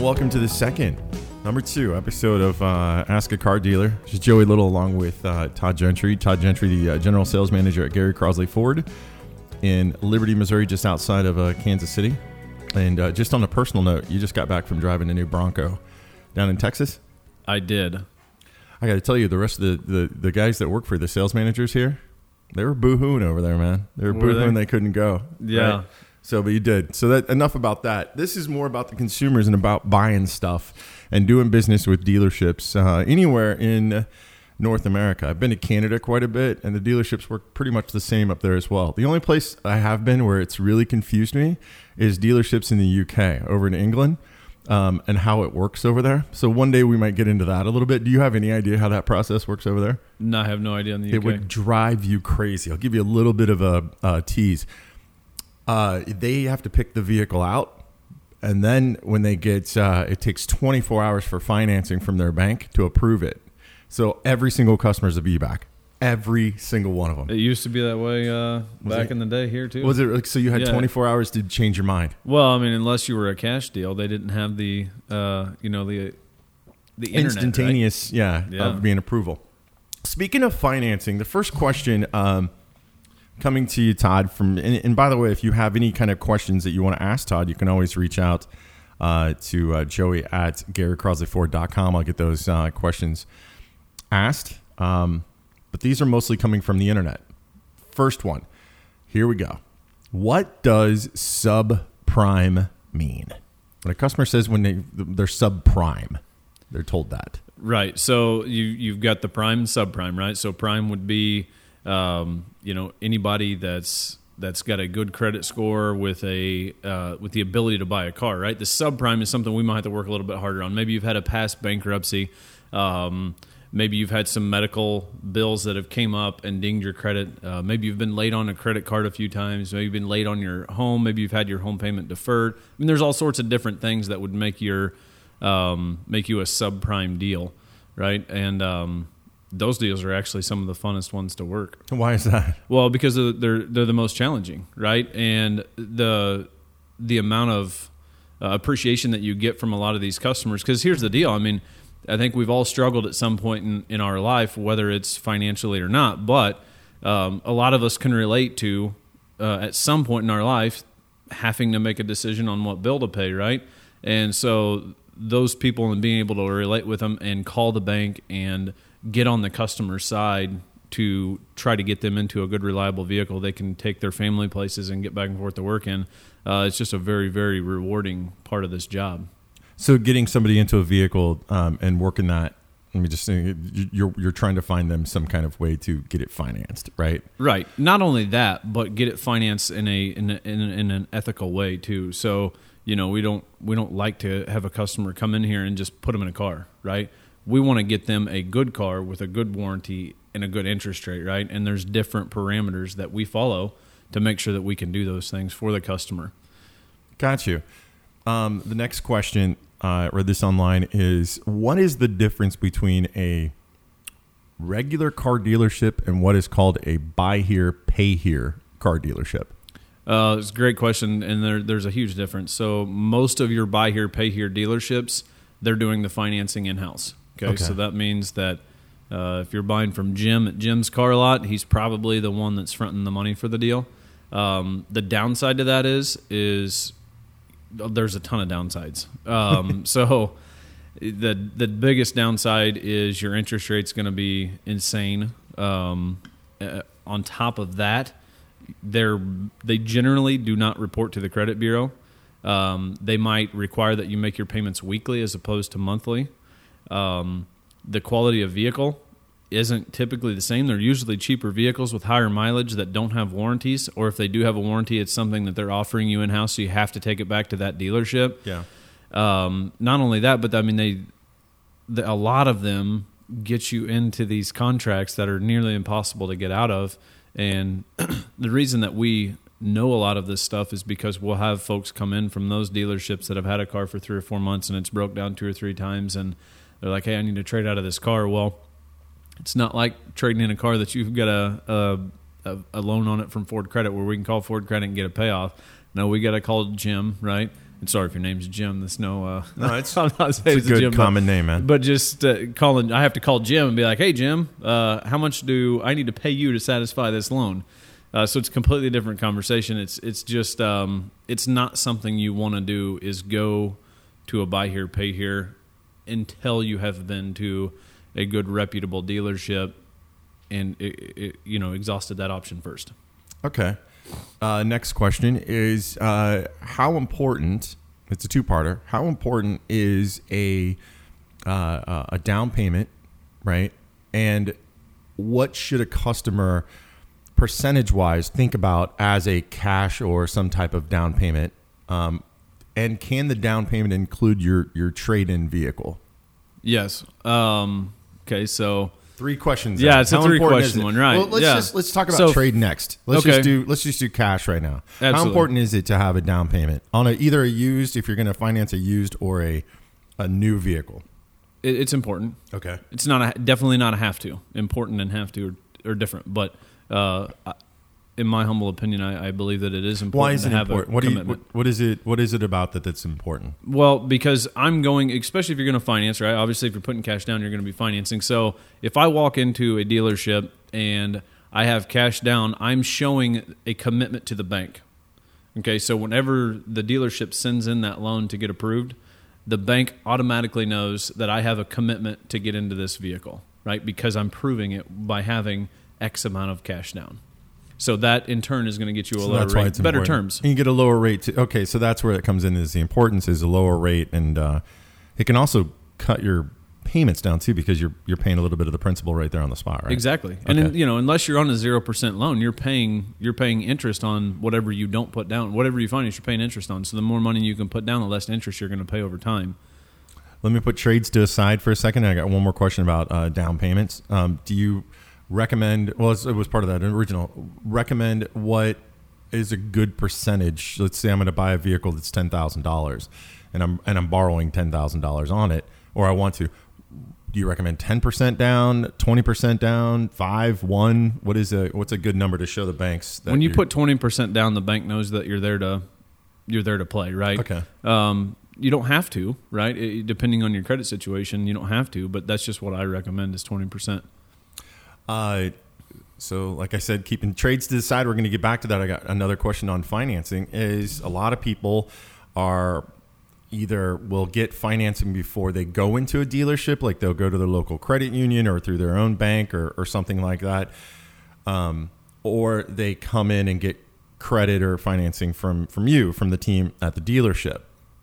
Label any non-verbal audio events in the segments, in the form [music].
and welcome to the second, number two episode of uh, Ask a Car Dealer. This is Joey Little along with uh, Todd Gentry. Todd Gentry, the uh, general sales manager at Gary Crossley Ford in Liberty, Missouri, just outside of uh, Kansas City. And uh, just on a personal note, you just got back from driving a new Bronco down in Texas. I did. I got to tell you, the rest of the, the, the guys that work for the sales managers here, they were boohooing over there, man. They were, Were they? they? couldn't go. Yeah. right? So, but you did. So that enough about that. This is more about the consumers and about buying stuff and doing business with dealerships uh, anywhere in North America. I've been to Canada quite a bit, and the dealerships work pretty much the same up there as well. The only place I have been where it's really confused me is dealerships in the UK, over in England. Um, and how it works over there. So one day we might get into that a little bit. Do you have any idea how that process works over there? No, I have no idea in the It would drive you crazy. I'll give you a little bit of a, a tease. Uh, they have to pick the vehicle out, and then when they get, uh, it takes 24 hours for financing from their bank to approve it. So every single customer is a be-back. Every single one of them. It used to be that way uh, back it- in the day here too. Was it like, so? You had Yeah. 24 hours to change your mind. well, I mean, unless you were a cash deal, they didn't have the uh, you know the the internet, right? instantaneous, yeah, Yeah. of being approval. Speaking of financing, the first question um, coming to you, Todd. From and, and by the way, if you have any kind of questions that you want to ask Todd, you can always reach out uh, to uh, Joey at GaryCrossleyFord.com. I'll get those uh, questions asked. Um, but these are mostly coming from the internet. First one. Here we go. What does subprime mean? When a customer says when they they're subprime, they're told that. Right. So you you've got the prime and subprime, right? So prime would be um, you know anybody that's that's got a good credit score with a uh, with the ability to buy a car, right? The subprime is something we might have to work a little bit harder on. Maybe you've had a past bankruptcy. Um, maybe you've had some medical bills that have came up and dinged your credit. Uh, maybe you've been late on a credit card a few times. Maybe you've been late on your home. Maybe you've had your home payment deferred. I mean, there's all sorts of different things that would make your um, make you a subprime deal, right? And um, those deals are actually some of the funnest ones to work. Why is that? Well, because they're they're the most challenging, right? And the the amount of uh, appreciation that you get from a lot of these customers. Because here's the deal: I mean, I think we've all struggled at some point in, in our life, whether it's financially or not. But um, a lot of us can relate to uh, at some point in our life having to make a decision on what bill to pay, right? And so those people and being able to relate with them and call the bank and get on the customer side to try to get them into a good reliable vehicle they can take their family places and get back and forth to work in uh, it's just a very very rewarding part of this job So getting somebody into a vehicle um, and working that. Let me just say, you're you're trying to find them some kind of way to get it financed, right? Right. Not only that, but get it financed in a in, a, in, a, in an ethical way too. So you know we don't we don't like to have a customer come in here and just put them in a car, right? We want to get them a good car with a good warranty and a good interest rate, right? And there's different parameters that we follow to make sure that we can do those things for the customer. Got you. Um, the next question, uh, I read this online, is what is the difference between a regular car dealership and what is called a buy here, pay here car dealership? Uh, it's a great question, and there, there's a huge difference. So most of your buy here, pay here dealerships, they're doing the financing in house. Okay? Okay. so that means that uh, if you're buying from Jim at Jim's car lot, he's probably the one that's fronting the money for the deal. Um, the downside to that is is there's a ton of downsides. Um, [laughs] so the the biggest downside is your interest rate's going to be insane. Um, uh, on top of that, they're they generally do not report to the credit bureau. Um, they might require that you make your payments weekly as opposed to monthly. Um, the quality of vehicle isn't typically the same. They're usually cheaper vehicles with higher mileage that don't have warranties, or if they do have a warranty, it's something that they're offering you in house, so you have to take it back to that dealership. Yeah. Um, not only that, but I mean they, the, a lot of them get you into these contracts that are nearly impossible to get out of. And [clears throat] the reason that we know a lot of this stuff is because we'll have folks come in from those dealerships that have had a car for three or four months and it's broke down two or three times, and they're like, "Hey, I need to trade out of this car." Well, it's not like trading in a car that you've got a, a a, loan on it from Ford Credit where we can call Ford Credit and get a payoff. No, we got to call Jim, right? And sorry if your name's Jim. There's no. Uh, No, it's- [laughs] I'm not saying It's a good Jim, but- common name, man. But just uh, calling, I have to call Jim and be like, "Hey, Jim, uh, how much do I need to pay you to satisfy this loan?" Uh, so it's a completely different conversation. It's it's just um, it's not something you want to do. Is go to a buy here, pay here, until you have been to a good reputable dealership and it, it, you know exhausted that option first. Okay. Uh, next question is uh, how important? It's a two-parter. How important is a uh, a down payment, right? And what should a customer percentage-wise think about as a cash or some type of down payment? Um, and can the down payment include your your trade-in vehicle? Yes. Um, okay. So Three questions. Yeah, it's a three important question one, right. Well, let's Yeah. just let's talk about So- trade next. Let's Okay. just do let's just do cash right now. Absolutely. How important is it to have a down payment on a, either a used if you're going to finance a used or a a new vehicle? it, it's important. Okay. It's not a, definitely not a have to. Important and have to are, are different. But uh, I- in my humble opinion, I, I believe that it is important Why is to it have important? What you what, what is it what is it about that that's important? Well, because I'm going, especially if you're going to finance, right? Obviously, if you're putting cash down, you're going to be financing. So if I walk into a dealership and I have cash down, I'm showing a commitment to the bank. Okay, so whenever the dealership sends in that loan to get approved, the bank automatically knows that I have a commitment to get into this vehicle, right? Because I'm proving it by having X amount of cash down. So that in turn is going to get you a So lower that's why rate, it's better important. terms. And you get a lower rate. To, okay, so that's where it comes in. Is the importance is a lower rate, and uh, it can also cut your payments down too because you're you're paying a little bit of the principal right there on the spot, right? Exactly. And in, you know, unless you're on a zero percent loan, you're paying you're paying interest on whatever you don't put down. Whatever you finance, you're paying interest on. So the more money you can put down, the less interest you're going to pay over time. Let me put trades to aside for a second. I got one more question about uh, down payments. Um, do you recommend? Well, it was part of that original. Recommend what is a good percentage? Let's say I'm going to buy a vehicle that's ten thousand dollars, and I'm and I'm borrowing ten thousand dollars on it, or I want to. Do you recommend ten percent down, twenty percent down, five, one? What is a what's a good number to show the banks? That when you put twenty percent down, the bank knows that you're there to you're there to play, right? Okay. Um, you don't have to, right? It, depending on your credit situation, you don't have to, but that's just what I recommend is twenty percent. Uh, so, like I said, keeping trades to the side, we're going to get back to that. I got another question on financing. Is a lot of people are either will get financing before they go into a dealership, like they'll go to their local credit union or through their own bank or, or something like that, um, or they come in and get credit or financing from from you from the team at the dealership.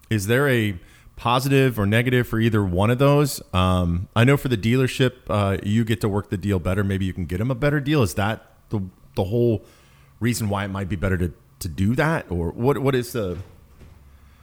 Is there a positive or negative for either one of those? Um, I know for the dealership, uh, you get to work the deal better. Maybe you can get them a better deal. Is that the the whole reason why it might be better to to do that, or what? What is the?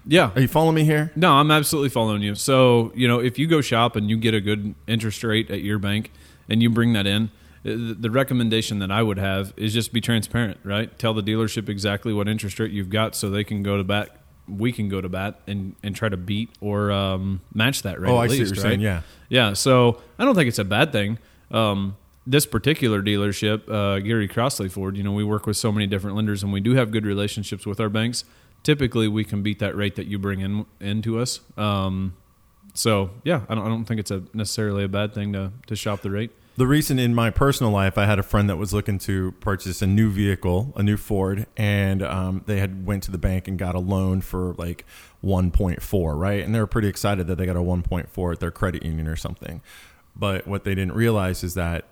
Yeah, Are you following me here? No, I'm absolutely following you. So, you know, if you go shop and you get a good interest rate at your bank and you bring that in, uh, the recommendation that I would have is just be transparent, right? Tell the dealership exactly what interest rate you've got so they can go to bat. We can go to bat and, and try to beat or um, match that rate. Oh, at I see what you're right? saying. Yeah. Yeah, so I don't think it's a bad thing. Um, this particular dealership, uh, Gary Crossley Ford, you know, we work with so many different lenders and we do have good relationships with our banks. Typically, we can beat that rate that you bring in into us. Um, so yeah, I don't, I don't think it's a necessarily a bad thing to to shop the rate. The reason in my personal life, I had a friend that was looking to purchase a new vehicle, a new Ford, and um, they had went to the bank and got a loan for like 1.4, right? And they were pretty excited that they got a 1.4 at their credit union or something. But what they didn't realize is that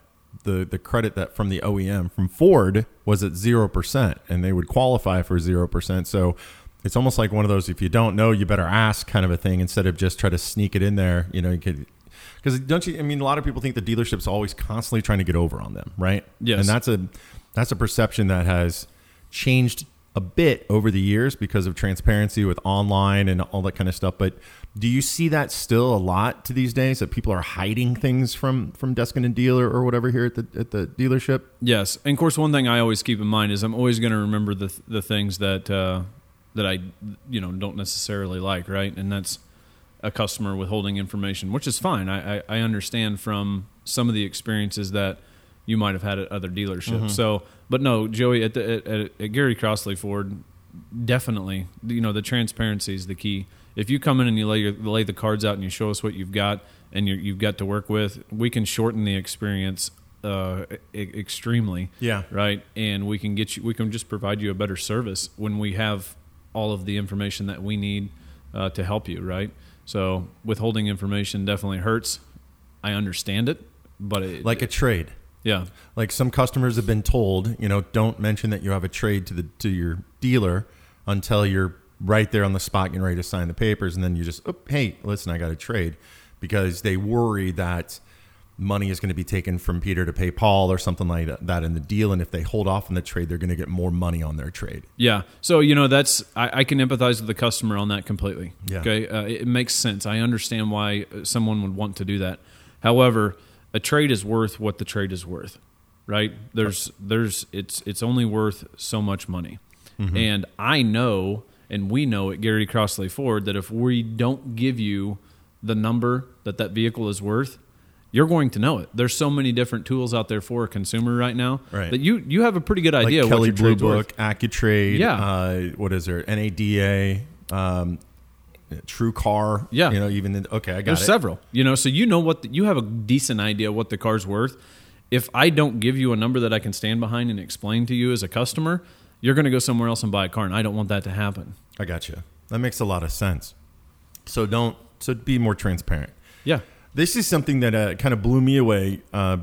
the the credit that from the OEM from Ford was at zero percent, and they would qualify for zero percent. So it's almost like one of those if you don't know, you better ask kind of a thing instead of just try to sneak it in there. You know, you could because don't you? I mean, a lot of people think the dealership's always constantly trying to get over on them, right? Yes. and that's a that's a perception that has changed a bit over the years because of transparency with online and all that kind of stuff. But do you see that still a lot to these days that people are hiding things from from Deskin and Dealer or whatever here at the at the dealership? Yes, and of course, one thing I always keep in mind is I'm always going to remember the the things that uh, that I you know don't necessarily like, right? And that's a customer withholding information, which is fine. I, I, I understand from some of the experiences that you might have had at other dealerships. So, but no, Joey at, the, at, at, at Gary Crossley Ford, definitely, you know, the transparency is the key. If you come in and you lay your, lay the cards out and you show us what you've got and you you've got to work with, we can shorten the experience uh, e- extremely. Yeah. Right. And we can get you. We can just provide you a better service when we have all of the information that we need uh, to help you. Right. So withholding information definitely hurts. I understand it, but it, Like a trade. yeah, Like some customers have been told, you know, don't mention that you have a trade to the to your dealer until you're right there on the spot getting ready to sign the papers, and then you just, oh, hey, listen, I got a trade, because they worry that money is going to be taken from Peter to pay Paul or something like that in the deal, and if they hold off on the trade, they're going to get more money on their trade. Yeah. So you know that's I, I can empathize with the customer on that completely. Yeah. Okay. Uh, it makes sense. I understand why uh, someone would want to do that. However, a trade is worth what the trade is worth, right? There's there's it's it's only worth so much money, and I know and we know at Gary Crossley Ford that if we don't give you the number that that vehicle is worth. You're going to know it. There's so many different tools out there for a consumer right now Right. that you you have a pretty good idea like Kelley your Blue trade's worth. Book, AccuTrade, Yeah. uh, what is there, NADA, um, TrueCar, Yeah. you know, even in, okay, I got There's it. several, you know, so you know what the, you have a decent idea what the car's worth. If I don't give you a number that I can stand behind and explain to you as a customer, you're going to go somewhere else and buy a car, and I don't want that to happen. I got you. That makes a lot of sense. So don't so be more transparent. Yeah, This is something that uh, kind of blew me away uh,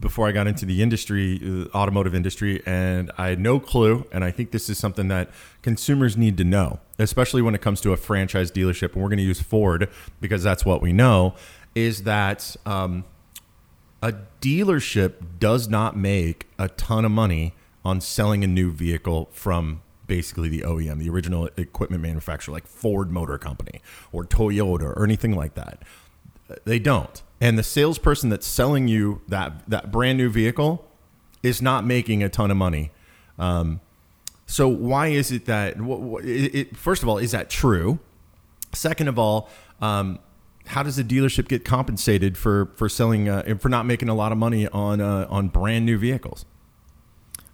before I got into the industry, uh, automotive industry, and I had no clue. And I think this is something that consumers need to know, especially when it comes to a franchise dealership. And we're going to use Ford because that's what we know. Is that um, a dealership does not make a ton of money on selling a new vehicle from basically the OEM, the original equipment manufacturer, like Ford Motor Company or Toyota or anything like that. They don't. And the salesperson that's selling you that that brand new vehicle is not making a ton of money. Um, so why is it that? It, first of all, is that true? Second of all, um, how does the dealership get compensated for for selling uh, for not making a lot of money on uh, on brand new vehicles?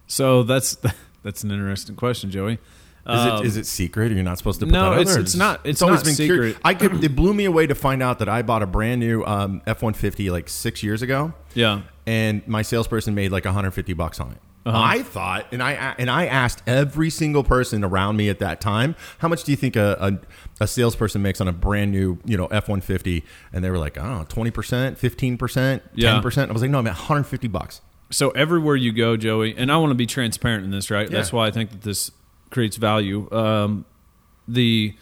so that's [laughs] that's an interesting question, Joey. Is Um, it is it secret? Are you're not supposed to put no, that out it's- there? it's not- it's always not been secret. I could, it blew me away to find out that I bought a brand new um, F one fifty like six years ago. Yeah, and my salesperson made like 150 bucks on it. Uh-huh. I thought, and I and I asked every single person around me at that time, how much do you think a, a, a salesperson makes on a brand new, you know, F one fifty? And they were like, I don't know, 20 percent, 15 percent, 10 percent. I was like, no, I'm at 150 bucks. so everywhere you go, Joey, and I want to be transparent in this, right? That's why I think that this creates value. Um, the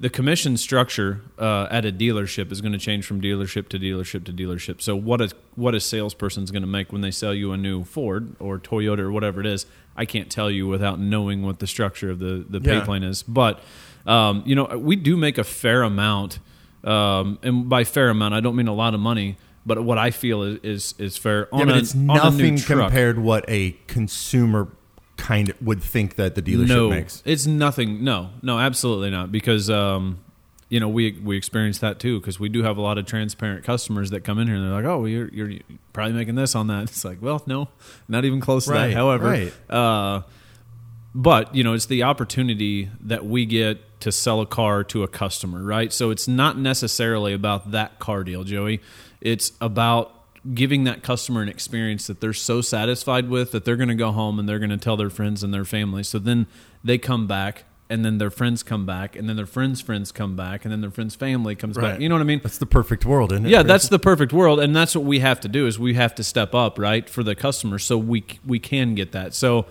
the commission structure uh, at a dealership is going to change from dealership to dealership to dealership. So what a what a salesperson is going to make when they sell you a new Ford or Toyota or whatever it is, I can't tell you without knowing what the structure of the the pay Yeah. plan is. But um, you know, we do make a fair amount, um, and by fair amount, I don't mean a lot of money. But what I feel is is, is fair on, yeah, but a, it's on a new nothing compared what a consumer kind of would think that the dealership no, makes. it's nothing. No, no, absolutely not. Because um, you know we we experience that too. Because we do have a lot of transparent customers that come in here and they're like, "Oh, well, you're you're probably making this on that." [laughs] It's like, well, no, not even close to that. However, right. uh, but you know, it's the opportunity that we get to sell a car to a customer, right? So it's not necessarily about that car deal, Joey. It's about giving that customer an experience that they're so satisfied with that they're going to go home and they're going to tell their friends and their family. So then they come back and then their friends come back and then their friends' friends come back and then their friends' family comes back. You know what I mean? That's the perfect world, isn't it? Yeah, that's the perfect world, and that's what we have to do is we have to step up, right, for the customer, so we we can get that. So,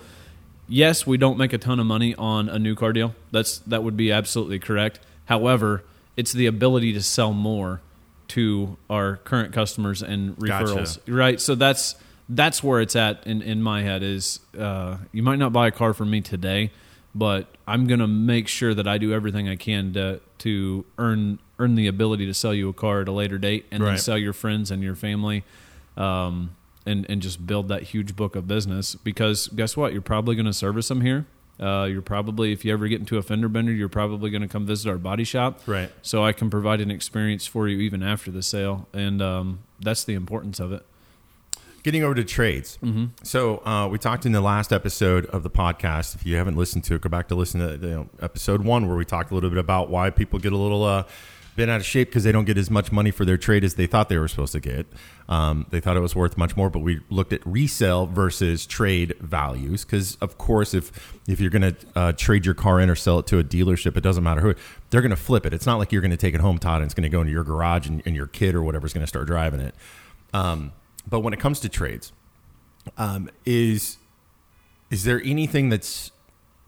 yes, we don't make a ton of money on a new car deal. That's that would be absolutely correct. However, it's the ability to sell more to our current customers and Gotcha. referrals, right? So that's that's where it's at in in my head. Is uh, you might not buy a car from me today, but I'm gonna make sure that I do everything I can to to earn earn the ability to sell you a car at a later date, and then sell your friends and your family, um, and and just build that huge book of business. Because guess what, you're probably gonna service them here. Uh, you're probably if you ever get into a fender bender, you're probably going to come visit our body shop. Right. So I can provide an experience for you even after the sale, and um, that's the importance of it. getting over to trades. Mm-hmm. So uh, we talked in the last episode of the podcast. If you haven't listened to it, go back to listen to you know, episode one where we talked a little bit about why people get a little uh, bent out of shape because they don't get as much money for their trade as they thought they were supposed to get. Um, they thought it was worth much more, but we looked at resale versus trade values because, of course, if if you're going to uh, trade your car in or sell it to a dealership, it doesn't matter who they're going to flip it. It's not like you're going to take it home, Todd, and it's going to go into your garage and, and your kid or whatever is going to start driving it. Um, but when it comes to trades, um, is is there anything that's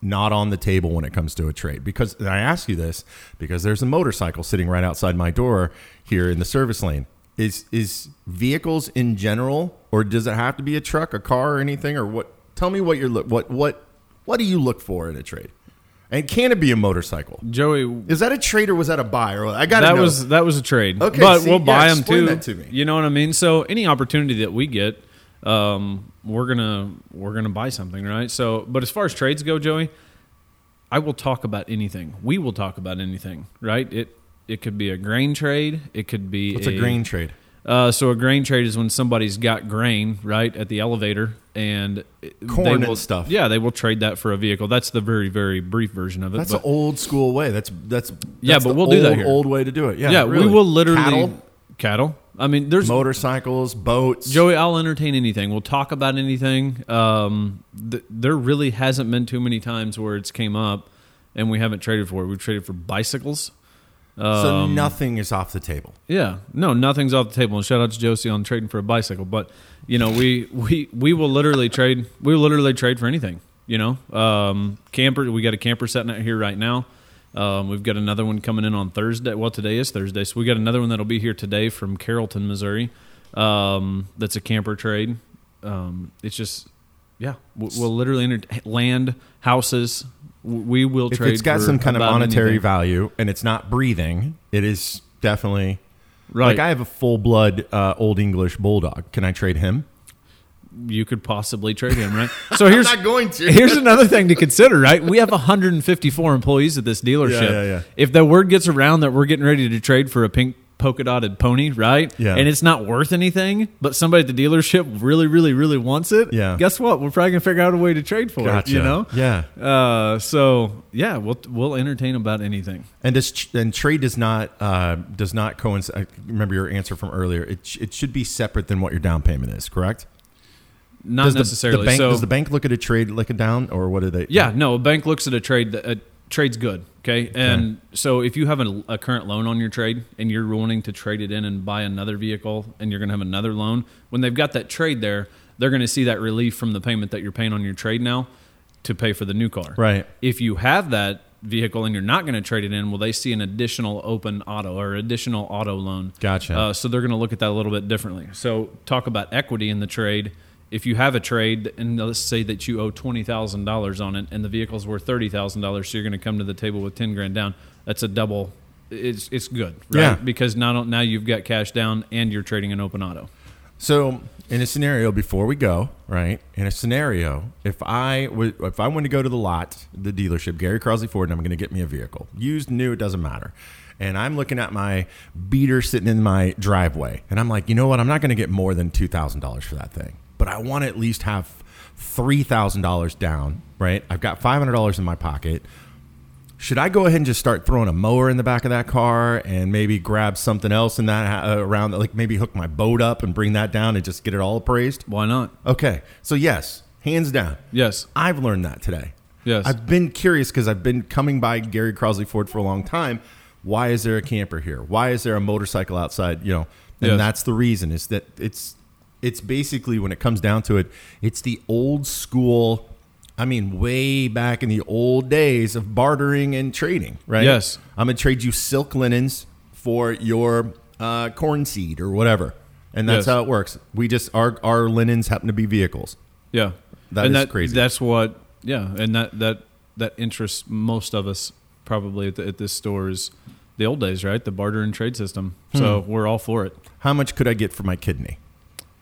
not on the table when it comes to a trade? Because I ask you this because there's a motorcycle sitting right outside my door here in the service lane. Is is vehicles in general, or does it have to be a truck, a car, or anything, or what? Tell me what you're look what what what do you look for in a trade? And can it be a motorcycle? Joey, Is that a trade or was that a buy? Or I got that know. was that was a trade. Okay, but see, we'll yeah, buy them too. to. You know what I mean? So any opportunity that we get, um, we're gonna we're gonna buy something, right? So, but as far as trades go, Joey, I will talk about anything. We will talk about anything, right? It it could be a grain trade. It could be What's a grain trade? Uh, so a grain trade is when somebody's got grain right at the elevator and Corn they and stuff. Yeah, they will trade that for a vehicle. That's the very very brief version of it. That's but- an old school way. That's that's Yeah, but the we'll do that old, here. Old way to do it. Yeah, yeah, really. we will literally cattle, cattle. I mean, there's motorcycles, boats. Joey. I'll entertain anything. We'll talk about anything. Um, th- there really hasn't been too many times where it's came up and we haven't traded for it. We've traded for bicycles. so Um, nothing is off the table. Yeah, no, nothing's off the table. And shout out to Josie on trading for a bicycle. But you know, we we we will literally trade. We will literally trade for anything. You know, um, camper. We got a camper setting out here right now. Um, we've got another one coming in on Thursday. Well, today is Thursday, so we got another one that'll be here today from Carrollton, Missouri. Um, that's a camper trade. Um, it's just, yeah, we- we'll literally enter land, houses. We will If trade. it's got some kind of monetary anything. value and it's not breathing, it is definitely right? like I have a full blood uh, old English bulldog. Can I trade him? You could possibly trade him, right? [laughs] So here's going to. here's another thing to consider, right? We have 154 employees at this dealership. [laughs] Yeah, yeah, yeah. If the word gets around that we're getting ready to trade for a pink polka dotted pony, right? Yeah. And it's not worth anything, but somebody at the dealership really, really, really wants it. Yeah. Guess what? We're probably gonna figure out a way to trade for Gotcha. it. You know? Yeah. Uh, so yeah, we'll we'll entertain about anything. And does and trade does not uh, does not coincide. I remember your answer from earlier. It it should be separate than what your down payment is. Correct? Not does necessarily. The, bank, so does the bank look at a trade like a down, or what do they? Yeah, no, a bank looks at a trade that a trade's good. Okay. And so if you have a, a current loan on your trade and you're wanting to trade it in and buy another vehicle and you're going to have another loan, when they've got that trade there, they're going to see that relief from the payment that you're paying on your trade now to pay for the new car. Right. If you have that vehicle and you're not going to trade it in, well, they see an additional open auto or additional auto loan. Gotcha. Uh, so they're going to look at that a little bit differently. So talk about equity in the trade. If you have a trade and let's say that you owe twenty thousand dollars on it and the vehicle's worth thirty thousand dollars, so you're going to come to the table with ten grand down. That's a double. It's it's good, right? Yeah. Because now now you've got cash down and you're trading an open auto. So, in a scenario before we go, right? In a scenario, if I would, if I want to go to the lot, the dealership, Gary Crossley Ford, and I'm going to get me a vehicle, used, new, it doesn't matter. And I'm looking at my beater sitting in my driveway, and I'm like, you know what? I'm not going to get more than two thousand dollars for that thing, but I want to at least have three thousand dollars down, right? I've got five hundred dollars in my pocket. Should I go ahead and just start throwing a mower in the back of that car and maybe grab something else in that uh, around, like maybe hook my boat up and bring that down and just get it all appraised? Why not? Okay, so yes, hands down. Yes. I've learned that today. Yes. I've been curious because I've been coming by Gary Crossley Ford for a long time. Why is there a camper here? Why is there a motorcycle outside? You know, and Yes. that's the reason is that it's it's basically when it comes down to it, it's the old school. I mean, way back in the old days of bartering and trading, right? Yes. I'm gonna trade you silk linens for your uh, corn seed or whatever, and that's Yes. how it works. We just our our linens happen to be vehicles. Yeah, That and is that, crazy. That's what. Yeah, and that that that interests most of us probably at, the, at this store is the old days, right? The barter and trade system. So Hmm. we're all for it. How much could I get for my kidney?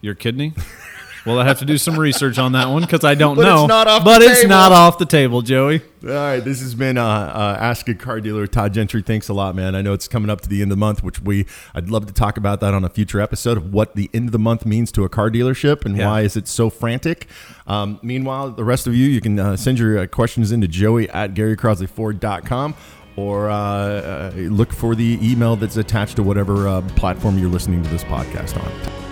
Your kidney. Well, I have to do some research on that one because I don't But it's know. not off but the it's table. not off the table, Joey. All right, this has been uh, uh, Ask a Car Dealer. Todd Gentry, thanks a lot, man. I know it's coming up to the end of the month, which we I'd love to talk about that on a future episode of what the end of the month means to a car dealership and Yeah. why is it so frantic. Um, meanwhile, the rest of you, you can uh, send your uh, questions into Joey at GaryCrossleyFord.com or uh, uh, look for the email that's attached to whatever uh, platform you're listening to this podcast on.